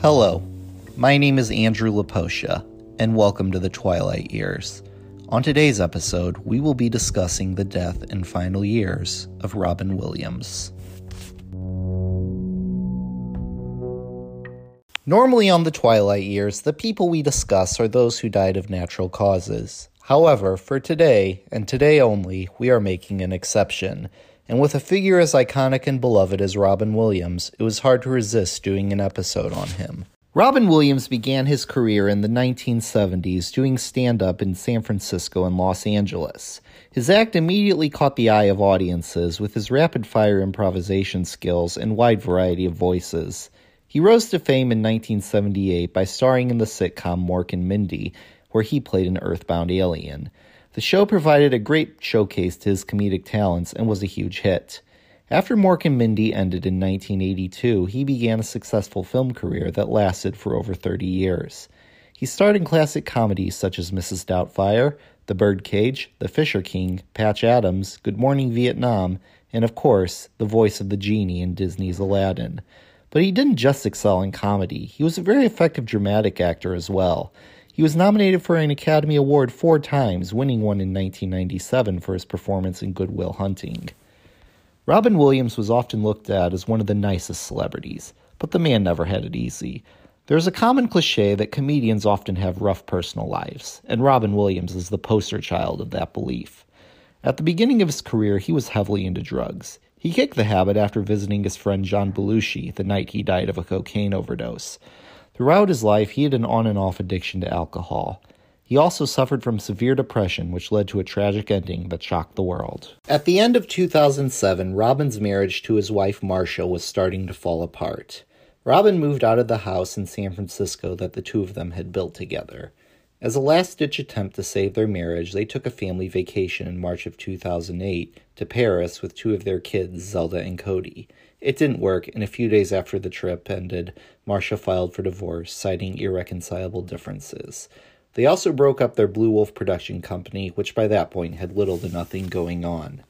Hello, my name is Andrew Laposha, and welcome to the Twilight Years. On today's episode, we will be discussing the death and final years of Robin Williams. Normally, on the Twilight Years, the people we discuss are those who died of natural causes. However, for today, and today only, we are making an exception. And with a figure as iconic and beloved as Robin Williams, it was hard to resist doing an episode on him. Robin Williams began his career in the 1970s doing stand up in San Francisco and Los Angeles. His act immediately caught the eye of audiences with his rapid fire improvisation skills and wide variety of voices. He rose to fame in 1978 by starring in the sitcom Mork and Mindy, where he played an earthbound alien. The show provided a great showcase to his comedic talents and was a huge hit. After Mork and Mindy ended in 1982, he began a successful film career that lasted for over 30 years. He starred in classic comedies such as Mrs. Doubtfire, The Birdcage, The Fisher King, Patch Adams, Good Morning Vietnam, and of course, the voice of the genie in Disney's Aladdin. But he didn't just excel in comedy, he was a very effective dramatic actor as well. He was nominated for an Academy Award four times, winning one in 1997 for his performance in Good Will Hunting. Robin Williams was often looked at as one of the nicest celebrities, but the man never had it easy. There's a common cliche that comedians often have rough personal lives, and Robin Williams is the poster child of that belief. At the beginning of his career, he was heavily into drugs. He kicked the habit after visiting his friend John Belushi the night he died of a cocaine overdose. Throughout his life, he had an on and off addiction to alcohol. He also suffered from severe depression, which led to a tragic ending that shocked the world. At the end of 2007, Robin's marriage to his wife Marcia was starting to fall apart. Robin moved out of the house in San Francisco that the two of them had built together. As a last ditch attempt to save their marriage, they took a family vacation in March of 2008 to Paris with two of their kids, Zelda and Cody. It didn't work, and a few days after the trip ended, Marcia filed for divorce, citing irreconcilable differences. They also broke up their Blue Wolf production company, which by that point had little to nothing going on.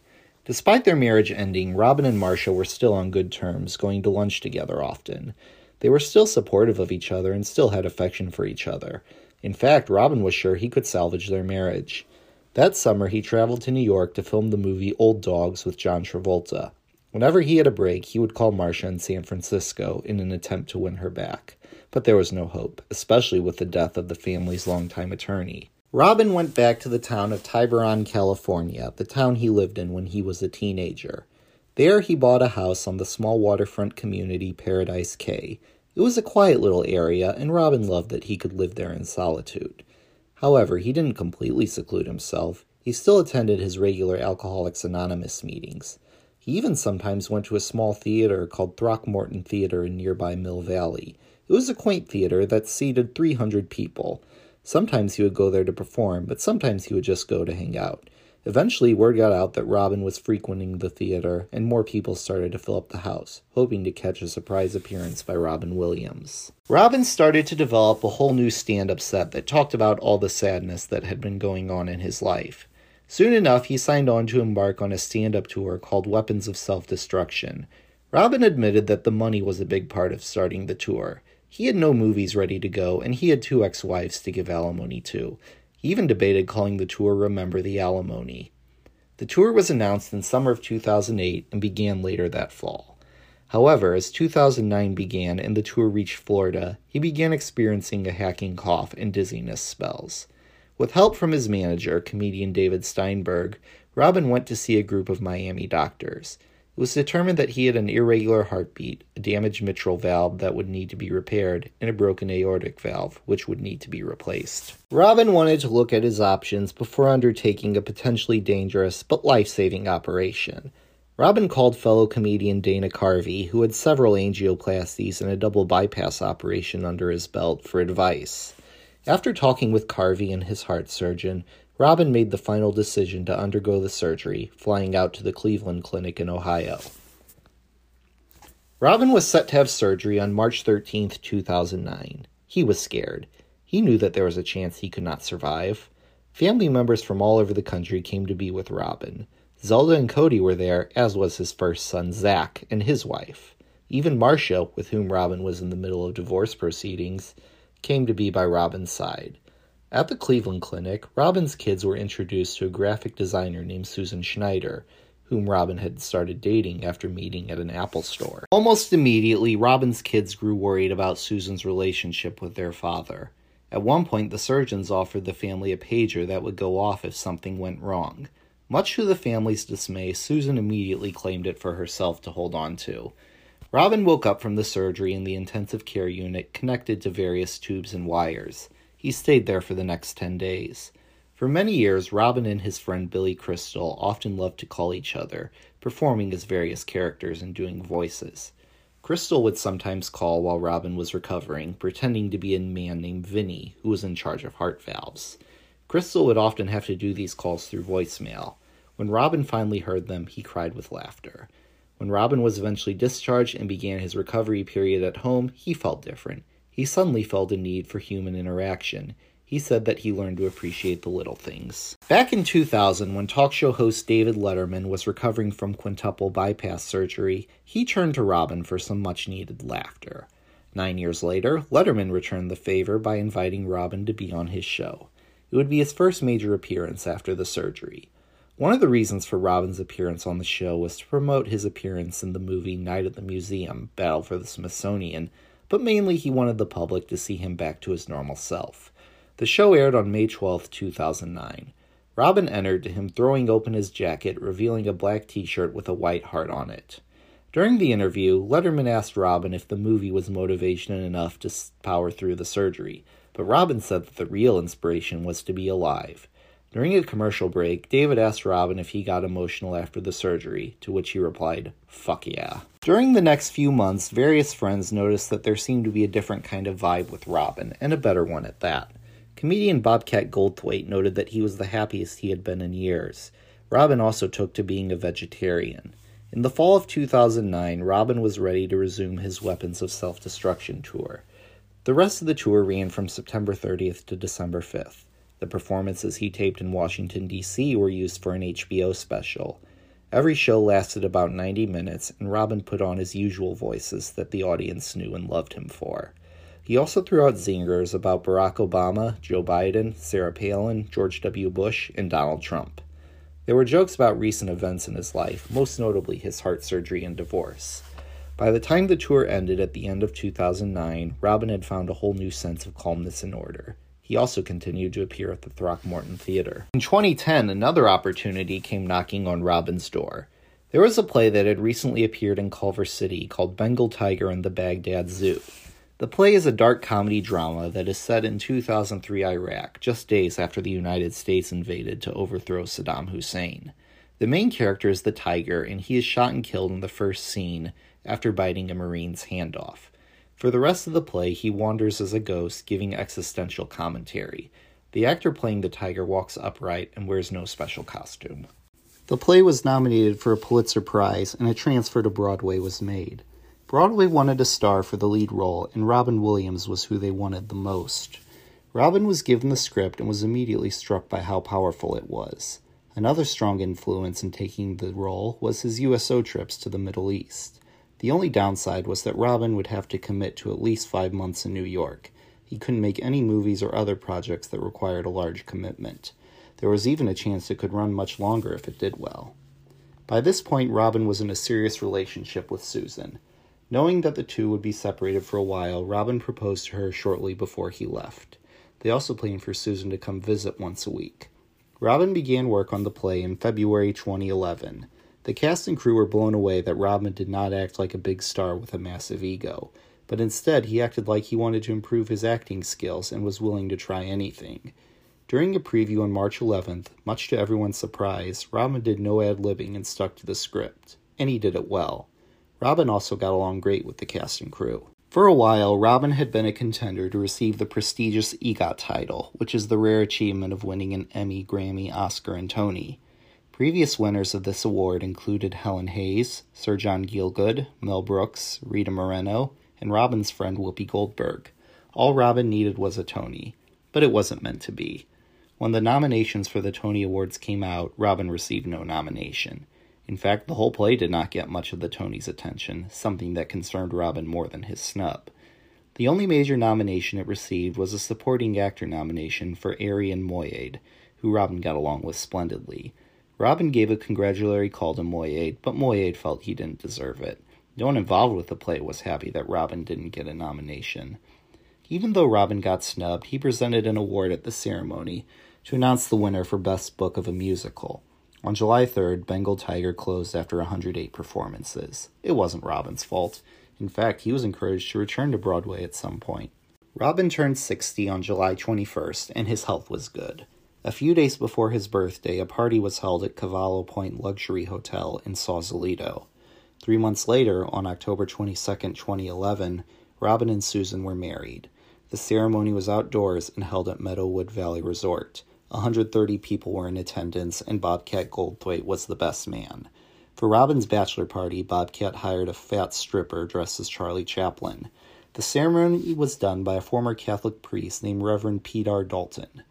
Despite their marriage ending, Robin and Marcia were still on good terms, going to lunch together often. They were still supportive of each other and still had affection for each other. In fact, Robin was sure he could salvage their marriage. That summer, he traveled to New York to film the movie Old Dogs with John Travolta. Whenever he had a break, he would call Marcia in San Francisco in an attempt to win her back. But there was no hope, especially with the death of the family's longtime attorney. Robin went back to the town of Tiburon, California, the town he lived in when he was a teenager. There, he bought a house on the small waterfront community Paradise Cay, it was a quiet little area, and Robin loved that he could live there in solitude. However, he didn't completely seclude himself. He still attended his regular Alcoholics Anonymous meetings. He even sometimes went to a small theater called Throckmorton Theater in nearby Mill Valley. It was a quaint theater that seated 300 people. Sometimes he would go there to perform, but sometimes he would just go to hang out. Eventually, word got out that Robin was frequenting the theater, and more people started to fill up the house, hoping to catch a surprise appearance by Robin Williams. Robin started to develop a whole new stand up set that talked about all the sadness that had been going on in his life. Soon enough, he signed on to embark on a stand up tour called Weapons of Self Destruction. Robin admitted that the money was a big part of starting the tour. He had no movies ready to go, and he had two ex wives to give alimony to. He even debated calling the tour Remember the Alimony. The tour was announced in summer of 2008 and began later that fall. However, as 2009 began and the tour reached Florida, he began experiencing a hacking cough and dizziness spells. With help from his manager, comedian David Steinberg, Robin went to see a group of Miami doctors. It was determined that he had an irregular heartbeat, a damaged mitral valve that would need to be repaired, and a broken aortic valve, which would need to be replaced. Robin wanted to look at his options before undertaking a potentially dangerous but life saving operation. Robin called fellow comedian Dana Carvey, who had several angioplasties and a double bypass operation under his belt, for advice. After talking with Carvey and his heart surgeon, Robin made the final decision to undergo the surgery, flying out to the Cleveland Clinic in Ohio. Robin was set to have surgery on March 13, 2009. He was scared. He knew that there was a chance he could not survive. Family members from all over the country came to be with Robin. Zelda and Cody were there, as was his first son, Zach, and his wife. Even Marcia, with whom Robin was in the middle of divorce proceedings, came to be by Robin's side. At the Cleveland Clinic, Robin's kids were introduced to a graphic designer named Susan Schneider, whom Robin had started dating after meeting at an Apple store. Almost immediately, Robin's kids grew worried about Susan's relationship with their father. At one point, the surgeons offered the family a pager that would go off if something went wrong. Much to the family's dismay, Susan immediately claimed it for herself to hold on to. Robin woke up from the surgery in the intensive care unit connected to various tubes and wires. He stayed there for the next 10 days. For many years, Robin and his friend Billy Crystal often loved to call each other, performing as various characters and doing voices. Crystal would sometimes call while Robin was recovering, pretending to be a man named Vinny, who was in charge of heart valves. Crystal would often have to do these calls through voicemail. When Robin finally heard them, he cried with laughter. When Robin was eventually discharged and began his recovery period at home, he felt different. He suddenly felt a need for human interaction he said that he learned to appreciate the little things. Back in 2000, when talk show host David Letterman was recovering from quintuple bypass surgery, he turned to Robin for some much needed laughter. Nine years later, Letterman returned the favor by inviting Robin to be on his show. It would be his first major appearance after the surgery. One of the reasons for Robin's appearance on the show was to promote his appearance in the movie Night at the Museum Battle for the Smithsonian, but mainly he wanted the public to see him back to his normal self. The show aired on May 12, 2009. Robin entered him throwing open his jacket, revealing a black t shirt with a white heart on it. During the interview, Letterman asked Robin if the movie was motivation enough to power through the surgery, but Robin said that the real inspiration was to be alive. During a commercial break, David asked Robin if he got emotional after the surgery, to which he replied, Fuck yeah. During the next few months, various friends noticed that there seemed to be a different kind of vibe with Robin, and a better one at that. Comedian Bobcat Goldthwait noted that he was the happiest he had been in years. Robin also took to being a vegetarian. In the fall of 2009, Robin was ready to resume his Weapons of Self Destruction tour. The rest of the tour ran from September 30th to December 5th. The performances he taped in Washington, D.C. were used for an HBO special. Every show lasted about 90 minutes, and Robin put on his usual voices that the audience knew and loved him for. He also threw out zingers about Barack Obama, Joe Biden, Sarah Palin, George W. Bush, and Donald Trump. There were jokes about recent events in his life, most notably his heart surgery and divorce. By the time the tour ended at the end of 2009, Robin had found a whole new sense of calmness and order. He also continued to appear at the Throckmorton Theater. In 2010, another opportunity came knocking on Robin's door. There was a play that had recently appeared in Culver City called Bengal Tiger and the Baghdad Zoo. The play is a dark comedy drama that is set in 2003 Iraq, just days after the United States invaded to overthrow Saddam Hussein. The main character is the tiger, and he is shot and killed in the first scene after biting a Marine's hand off. For the rest of the play, he wanders as a ghost, giving existential commentary. The actor playing the tiger walks upright and wears no special costume. The play was nominated for a Pulitzer Prize, and a transfer to Broadway was made. Broadway wanted a star for the lead role, and Robin Williams was who they wanted the most. Robin was given the script and was immediately struck by how powerful it was. Another strong influence in taking the role was his USO trips to the Middle East. The only downside was that Robin would have to commit to at least five months in New York. He couldn't make any movies or other projects that required a large commitment. There was even a chance it could run much longer if it did well. By this point, Robin was in a serious relationship with Susan. Knowing that the two would be separated for a while, Robin proposed to her shortly before he left. They also planned for Susan to come visit once a week. Robin began work on the play in February 2011. The cast and crew were blown away that Robin did not act like a big star with a massive ego, but instead he acted like he wanted to improve his acting skills and was willing to try anything. During a preview on March 11th, much to everyone's surprise, Robin did no ad libbing and stuck to the script, and he did it well. Robin also got along great with the cast and crew. For a while, Robin had been a contender to receive the prestigious EGOT title, which is the rare achievement of winning an Emmy, Grammy, Oscar, and Tony. Previous winners of this award included Helen Hayes, Sir John Gielgud, Mel Brooks, Rita Moreno, and Robin's friend Whoopi Goldberg. All Robin needed was a Tony, but it wasn't meant to be. When the nominations for the Tony Awards came out, Robin received no nomination. In fact, the whole play did not get much of the Tony's attention, something that concerned Robin more than his snub. The only major nomination it received was a supporting actor nomination for Arian Moayed, who Robin got along with splendidly. Robin gave a congratulatory call to Moayed, but Moayed felt he didn't deserve it. No one involved with the play was happy that Robin didn't get a nomination. Even though Robin got snubbed, he presented an award at the ceremony to announce the winner for Best Book of a Musical. On July 3rd, Bengal Tiger closed after 108 performances. It wasn't Robin's fault. In fact, he was encouraged to return to Broadway at some point. Robin turned 60 on July 21st, and his health was good. A few days before his birthday, a party was held at Cavallo Point Luxury Hotel in Sausalito. Three months later, on October 22, 2011, Robin and Susan were married. The ceremony was outdoors and held at Meadowood Valley Resort. 130 people were in attendance, and Bobcat Goldthwait was the best man. For Robin's bachelor party, Bobcat hired a fat stripper dressed as Charlie Chaplin. The ceremony was done by a former Catholic priest named Reverend Pete R. Dalton.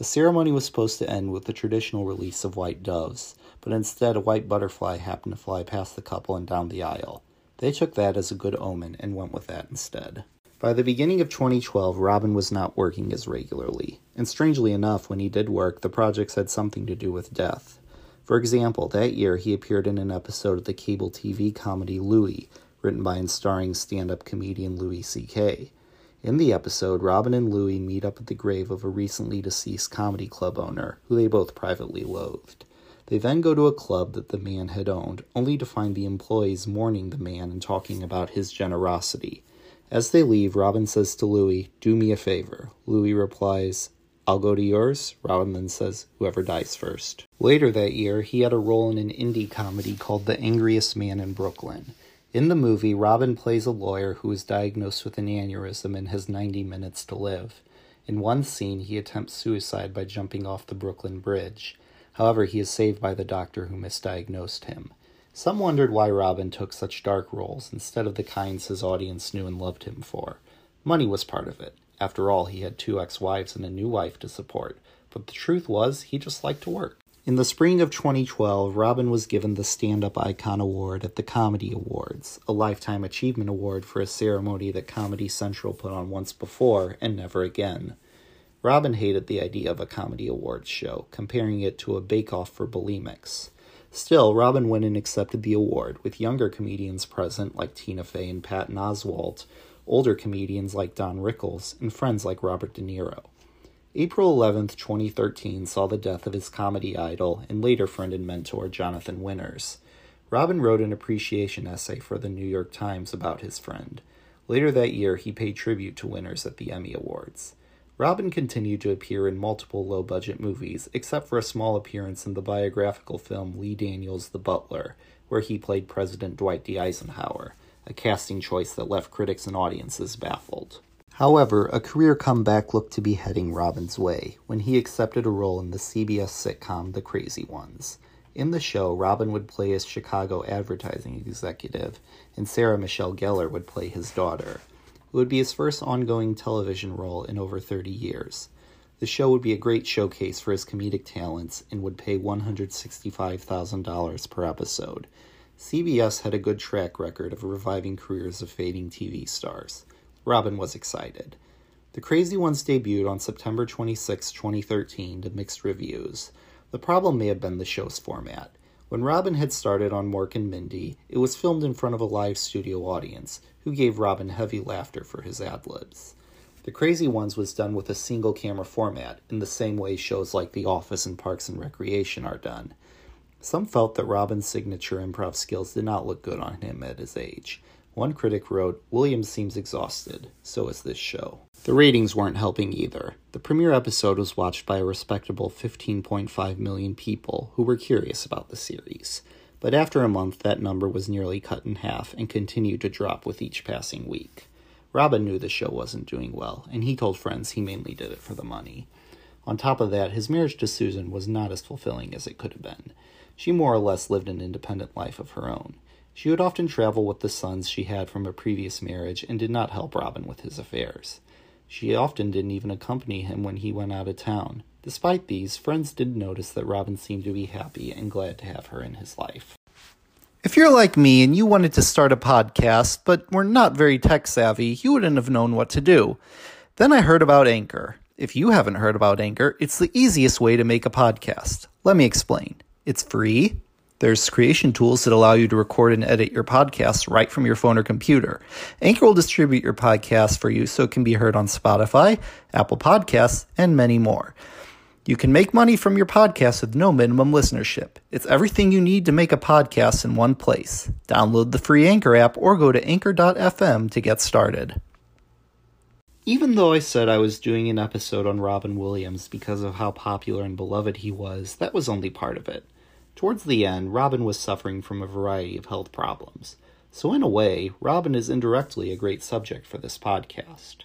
The ceremony was supposed to end with the traditional release of white doves, but instead a white butterfly happened to fly past the couple and down the aisle. They took that as a good omen and went with that instead. By the beginning of 2012, Robin was not working as regularly, and strangely enough, when he did work, the projects had something to do with death. For example, that year he appeared in an episode of the cable TV comedy Louie, written by and starring stand up comedian Louis C.K. In the episode, Robin and Louis meet up at the grave of a recently deceased comedy club owner, who they both privately loathed. They then go to a club that the man had owned, only to find the employees mourning the man and talking about his generosity. As they leave, Robin says to Louis, Do me a favor. Louis replies, I'll go to yours. Robin then says, Whoever dies first. Later that year, he had a role in an indie comedy called The Angriest Man in Brooklyn. In the movie, Robin plays a lawyer who is diagnosed with an aneurysm and has 90 minutes to live. In one scene, he attempts suicide by jumping off the Brooklyn Bridge. However, he is saved by the doctor who misdiagnosed him. Some wondered why Robin took such dark roles instead of the kinds his audience knew and loved him for. Money was part of it. After all, he had two ex wives and a new wife to support, but the truth was, he just liked to work. In the spring of 2012, Robin was given the Stand Up Icon Award at the Comedy Awards, a Lifetime Achievement Award for a ceremony that Comedy Central put on once before and never again. Robin hated the idea of a comedy awards show, comparing it to a bake-off for bulimics. Still, Robin went and accepted the award, with younger comedians present like Tina Fey and Patton Oswalt, older comedians like Don Rickles, and friends like Robert De Niro. April 11, 2013 saw the death of his comedy idol and later friend and mentor Jonathan Winters. Robin wrote an appreciation essay for the New York Times about his friend. Later that year, he paid tribute to Winters at the Emmy Awards. Robin continued to appear in multiple low budget movies, except for a small appearance in the biographical film Lee Daniels The Butler, where he played President Dwight D. Eisenhower a casting choice that left critics and audiences baffled. However, a career comeback looked to be heading Robin's way when he accepted a role in the CBS sitcom The Crazy Ones. In the show, Robin would play a Chicago advertising executive, and Sarah Michelle Gellar would play his daughter. It would be his first ongoing television role in over 30 years. The show would be a great showcase for his comedic talents and would pay $165,000 per episode, CBS had a good track record of reviving careers of fading TV stars. Robin was excited. The Crazy Ones debuted on September 26, 2013, to mixed reviews. The problem may have been the show's format. When Robin had started on Mork and Mindy, it was filmed in front of a live studio audience, who gave Robin heavy laughter for his ad libs. The Crazy Ones was done with a single camera format, in the same way shows like The Office and Parks and Recreation are done. Some felt that Robin's signature improv skills did not look good on him at his age. One critic wrote, Williams seems exhausted, so is this show. The ratings weren't helping either. The premiere episode was watched by a respectable 15.5 million people who were curious about the series. But after a month, that number was nearly cut in half and continued to drop with each passing week. Robin knew the show wasn't doing well, and he told friends he mainly did it for the money. On top of that, his marriage to Susan was not as fulfilling as it could have been. She more or less lived an independent life of her own. She would often travel with the sons she had from a previous marriage and did not help Robin with his affairs. She often didn't even accompany him when he went out of town. Despite these, friends did notice that Robin seemed to be happy and glad to have her in his life. If you're like me and you wanted to start a podcast, but were not very tech savvy, you wouldn't have known what to do. Then I heard about Anchor. If you haven't heard about Anchor, it's the easiest way to make a podcast. Let me explain. It's free. There's creation tools that allow you to record and edit your podcasts right from your phone or computer. Anchor will distribute your podcast for you so it can be heard on Spotify, Apple Podcasts, and many more. You can make money from your podcast with no minimum listenership. It's everything you need to make a podcast in one place. Download the free Anchor app or go to anchor.fm to get started. Even though I said I was doing an episode on Robin Williams because of how popular and beloved he was, that was only part of it. Towards the end, Robin was suffering from a variety of health problems. So, in a way, Robin is indirectly a great subject for this podcast.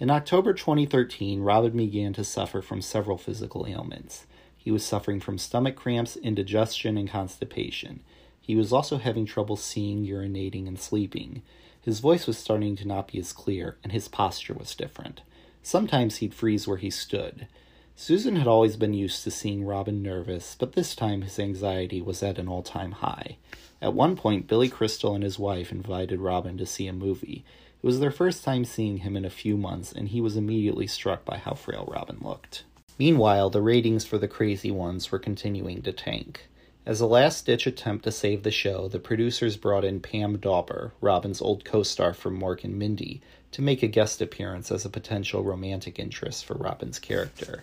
In October 2013, Robin began to suffer from several physical ailments. He was suffering from stomach cramps, indigestion, and constipation. He was also having trouble seeing, urinating, and sleeping. His voice was starting to not be as clear, and his posture was different. Sometimes he'd freeze where he stood. Susan had always been used to seeing Robin nervous, but this time his anxiety was at an all time high. At one point, Billy Crystal and his wife invited Robin to see a movie. It was their first time seeing him in a few months, and he was immediately struck by how frail Robin looked. Meanwhile, the ratings for The Crazy Ones were continuing to tank. As a last ditch attempt to save the show, the producers brought in Pam Dawber, Robin's old co star from Mork and Mindy, to make a guest appearance as a potential romantic interest for Robin's character.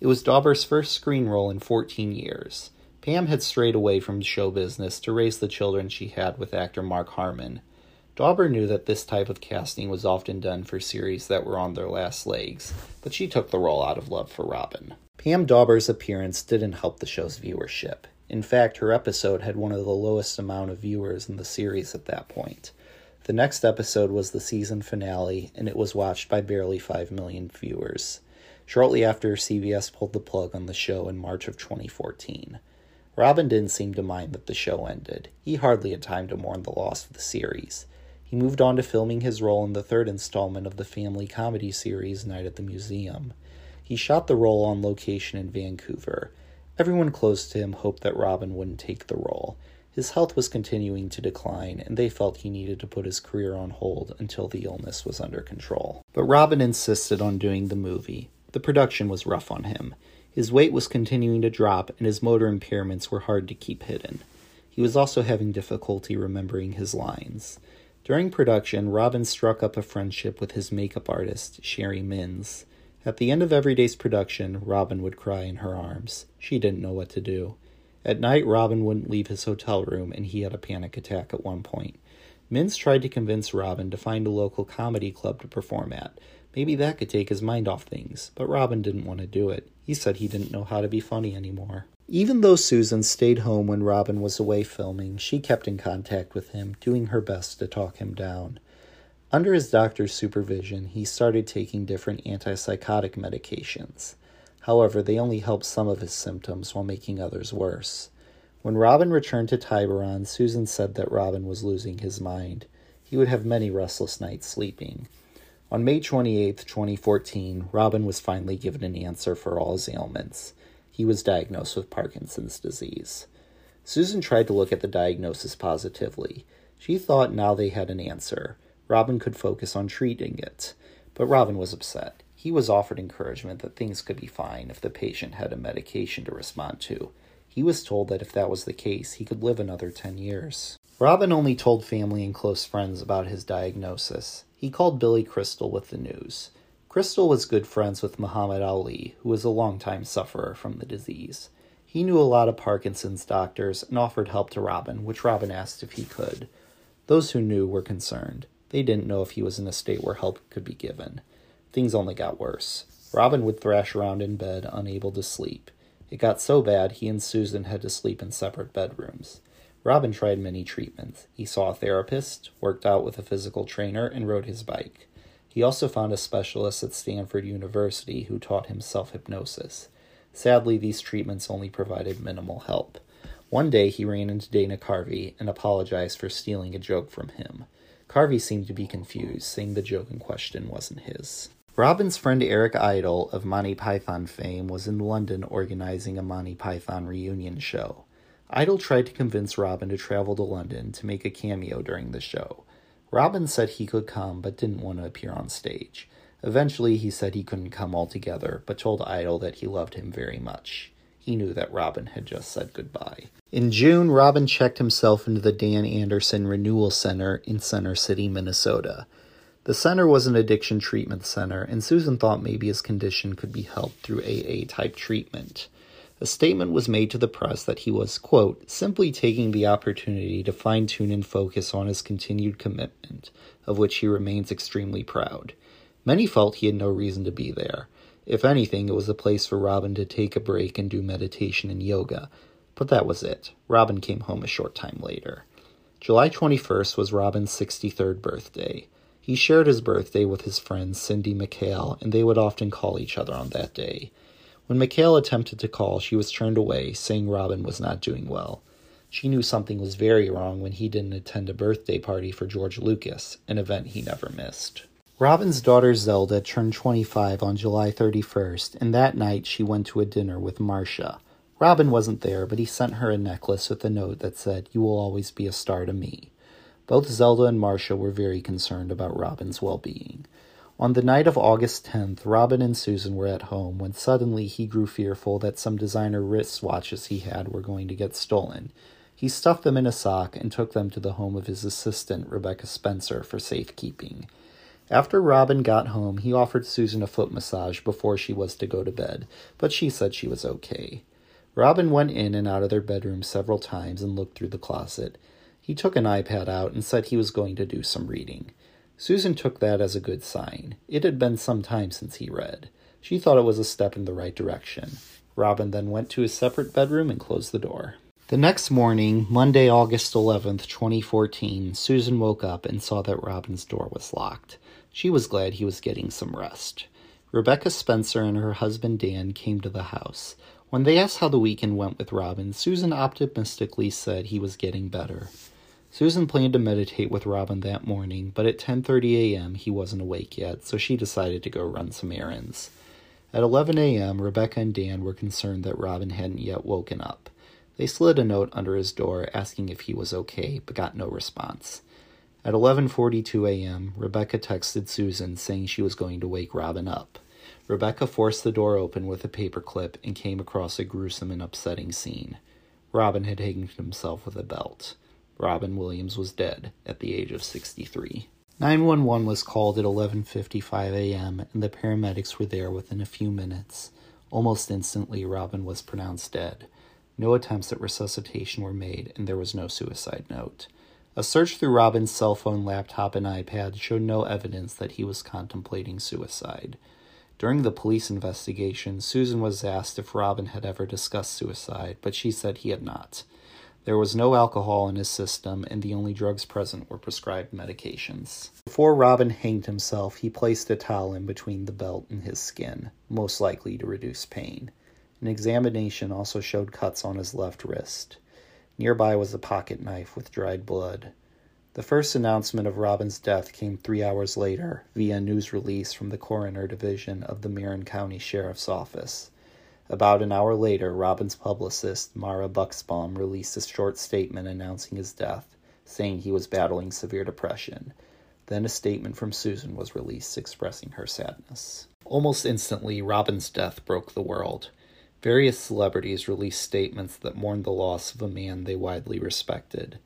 It was Dawber's first screen role in 14 years. Pam had strayed away from show business to raise the children she had with actor Mark Harmon, Dawber knew that this type of casting was often done for series that were on their last legs, but she took the role out of love for Robin. Pam Dawber's appearance didn't help the show's viewership. In fact, her episode had one of the lowest amount of viewers in the series at that point. The next episode was the season finale, and it was watched by barely 5 million viewers. Shortly after, CBS pulled the plug on the show in March of 2014. Robin didn't seem to mind that the show ended. He hardly had time to mourn the loss of the series. He moved on to filming his role in the third installment of the family comedy series Night at the Museum. He shot the role on location in Vancouver. Everyone close to him hoped that Robin wouldn't take the role. His health was continuing to decline, and they felt he needed to put his career on hold until the illness was under control. But Robin insisted on doing the movie. The production was rough on him. His weight was continuing to drop, and his motor impairments were hard to keep hidden. He was also having difficulty remembering his lines. During production, Robin struck up a friendship with his makeup artist, Cheri Minns. At the end of every day's production, Robin would cry in her arms. She didn't know what to do. At night, Robin wouldn't leave his hotel room, and he had a panic attack at one point. Minns tried to convince Robin to find a local comedy club to perform at. Maybe that could take his mind off things, but Robin didn't want to do it. He said he didn't know how to be funny anymore. Even though Susan stayed home when Robin was away filming, she kept in contact with him, doing her best to talk him down. Under his doctor's supervision, he started taking different antipsychotic medications. However, they only helped some of his symptoms while making others worse. When Robin returned to Tiburon, Susan said that Robin was losing his mind. He would have many restless nights sleeping. On May 28, 2014, Robin was finally given an answer for all his ailments he was diagnosed with Parkinson's disease. Susan tried to look at the diagnosis positively. She thought now they had an answer. Robin could focus on treating it. But Robin was upset. He was offered encouragement that things could be fine if the patient had a medication to respond to. He was told that if that was the case, he could live another 10 years. Robin only told family and close friends about his diagnosis. He called Billy Crystal with the news. Crystal was good friends with Muhammad Ali, who was a longtime sufferer from the disease. He knew a lot of Parkinson's doctors and offered help to Robin, which Robin asked if he could. Those who knew were concerned. They didn't know if he was in a state where help could be given. Things only got worse. Robin would thrash around in bed, unable to sleep. It got so bad he and Susan had to sleep in separate bedrooms. Robin tried many treatments. He saw a therapist, worked out with a physical trainer, and rode his bike. He also found a specialist at Stanford University who taught him self hypnosis. Sadly, these treatments only provided minimal help. One day he ran into Dana Carvey and apologized for stealing a joke from him. Carvey seemed to be confused, saying the joke in question wasn't his. Robin's friend Eric Idle of Monty Python fame was in London organizing a Monty Python reunion show. Idle tried to convince Robin to travel to London to make a cameo during the show. Robin said he could come but didn't want to appear on stage. Eventually, he said he couldn't come altogether, but told Idle that he loved him very much. He knew that Robin had just said goodbye. In June, Robin checked himself into the Dan Anderson Renewal Center in Center City, Minnesota. The center was an addiction treatment center, and Susan thought maybe his condition could be helped through AA type treatment. A statement was made to the press that he was, quote, simply taking the opportunity to fine tune and focus on his continued commitment, of which he remains extremely proud. Many felt he had no reason to be there. If anything, it was a place for Robin to take a break and do meditation and yoga. But that was it. Robin came home a short time later. July 21st was Robin's 63rd birthday. He shared his birthday with his friend Cindy McHale, and they would often call each other on that day. When McHale attempted to call, she was turned away, saying Robin was not doing well. She knew something was very wrong when he didn't attend a birthday party for George Lucas, an event he never missed. Robin's daughter Zelda turned 25 on July 31st, and that night she went to a dinner with Marcia. Robin wasn't there, but he sent her a necklace with a note that said, You will always be a star to me. Both Zelda and Marcia were very concerned about Robin's well being. On the night of August 10th, Robin and Susan were at home when suddenly he grew fearful that some designer wristwatches he had were going to get stolen. He stuffed them in a sock and took them to the home of his assistant, Rebecca Spencer, for safekeeping. After Robin got home, he offered Susan a foot massage before she was to go to bed, but she said she was okay. Robin went in and out of their bedroom several times and looked through the closet. He took an iPad out and said he was going to do some reading. Susan took that as a good sign. It had been some time since he read. She thought it was a step in the right direction. Robin then went to his separate bedroom and closed the door. The next morning, Monday, August 11th, 2014, Susan woke up and saw that Robin's door was locked. She was glad he was getting some rest. Rebecca Spencer and her husband Dan came to the house. When they asked how the weekend went with Robin, Susan optimistically said he was getting better. Susan planned to meditate with Robin that morning, but at 10:30 a.m. he wasn't awake yet, so she decided to go run some errands. At 11 a.m., Rebecca and Dan were concerned that Robin hadn't yet woken up. They slid a note under his door asking if he was okay, but got no response. At 11:42 a.m., Rebecca texted Susan saying she was going to wake Robin up. Rebecca forced the door open with a paperclip and came across a gruesome and upsetting scene. Robin had hanged himself with a belt. Robin Williams was dead at the age of 63. 911 was called at 11:55 a.m. and the paramedics were there within a few minutes. Almost instantly, Robin was pronounced dead. No attempts at resuscitation were made and there was no suicide note. A search through Robin's cell phone, laptop, and iPad showed no evidence that he was contemplating suicide. During the police investigation, Susan was asked if Robin had ever discussed suicide, but she said he had not. There was no alcohol in his system, and the only drugs present were prescribed medications. Before Robin hanged himself, he placed a towel in between the belt and his skin, most likely to reduce pain. An examination also showed cuts on his left wrist. Nearby was a pocket knife with dried blood. The first announcement of Robin's death came three hours later via a news release from the coroner division of the Marin County Sheriff's Office. About an hour later, Robin's publicist, Mara Bucksbaum, released a short statement announcing his death, saying he was battling severe depression. Then a statement from Susan was released expressing her sadness. Almost instantly, Robin's death broke the world. Various celebrities released statements that mourned the loss of a man they widely respected.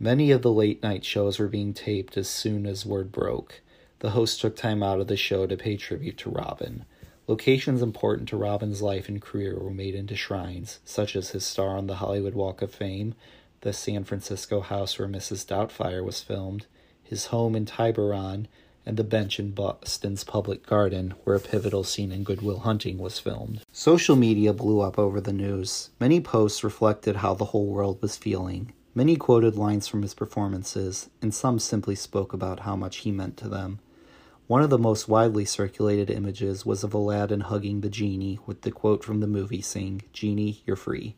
Many of the late night shows were being taped as soon as word broke. The host took time out of the show to pay tribute to Robin. Locations important to Robin's life and career were made into shrines, such as his star on the Hollywood Walk of Fame, the San Francisco house where Mrs. Doubtfire was filmed, his home in Tiburon, and the bench in Boston's Public Garden, where a pivotal scene in Good Will Hunting was filmed. Social media blew up over the news. Many posts reflected how the whole world was feeling. Many quoted lines from his performances, and some simply spoke about how much he meant to them. One of the most widely circulated images was of Aladdin hugging the genie with the quote from the movie saying, Genie, you're free.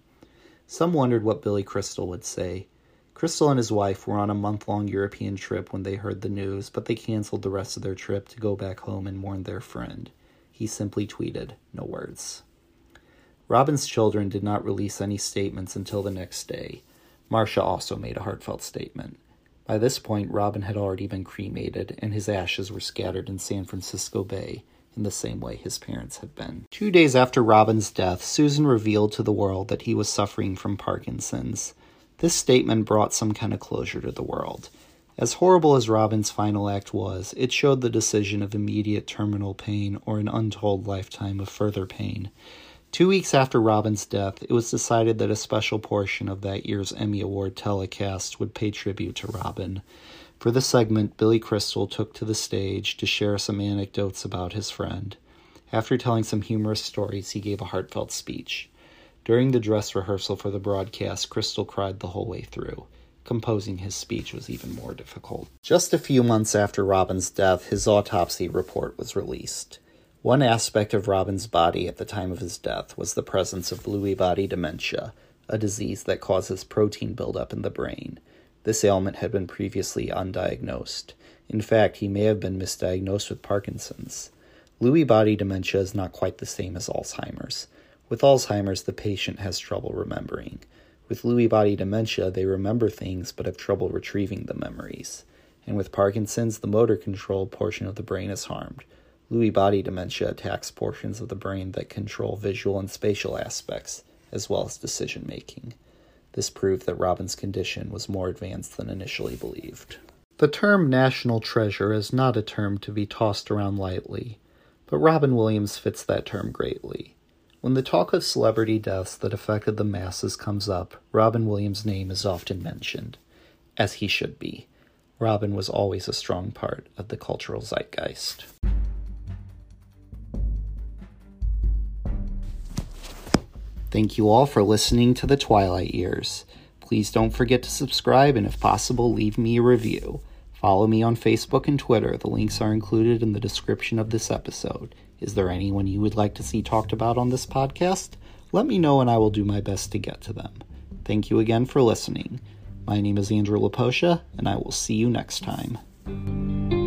Some wondered what Billy Crystal would say. Crystal and his wife were on a month long European trip when they heard the news, but they canceled the rest of their trip to go back home and mourn their friend. He simply tweeted, no words. Robin's children did not release any statements until the next day. Marcia also made a heartfelt statement. By this point, Robin had already been cremated, and his ashes were scattered in San Francisco Bay in the same way his parents had been. Two days after Robin's death, Susan revealed to the world that he was suffering from Parkinson's. This statement brought some kind of closure to the world. As horrible as Robin's final act was, it showed the decision of immediate terminal pain or an untold lifetime of further pain. Two weeks after Robin's death, it was decided that a special portion of that year's Emmy Award telecast would pay tribute to Robin. For the segment, Billy Crystal took to the stage to share some anecdotes about his friend. After telling some humorous stories, he gave a heartfelt speech. During the dress rehearsal for the broadcast, Crystal cried the whole way through. Composing his speech was even more difficult. Just a few months after Robin's death, his autopsy report was released. One aspect of Robin's body at the time of his death was the presence of Lewy body dementia, a disease that causes protein buildup in the brain. This ailment had been previously undiagnosed. In fact, he may have been misdiagnosed with Parkinson's. Lewy body dementia is not quite the same as Alzheimer's. With Alzheimer's, the patient has trouble remembering. With Lewy body dementia, they remember things but have trouble retrieving the memories. And with Parkinson's, the motor control portion of the brain is harmed. Lewy body dementia attacks portions of the brain that control visual and spatial aspects, as well as decision making. This proved that Robin's condition was more advanced than initially believed. The term national treasure is not a term to be tossed around lightly, but Robin Williams fits that term greatly. When the talk of celebrity deaths that affected the masses comes up, Robin Williams' name is often mentioned, as he should be. Robin was always a strong part of the cultural zeitgeist. Thank you all for listening to the Twilight Years. Please don't forget to subscribe and, if possible, leave me a review. Follow me on Facebook and Twitter. The links are included in the description of this episode. Is there anyone you would like to see talked about on this podcast? Let me know and I will do my best to get to them. Thank you again for listening. My name is Andrew Laposha, and I will see you next time.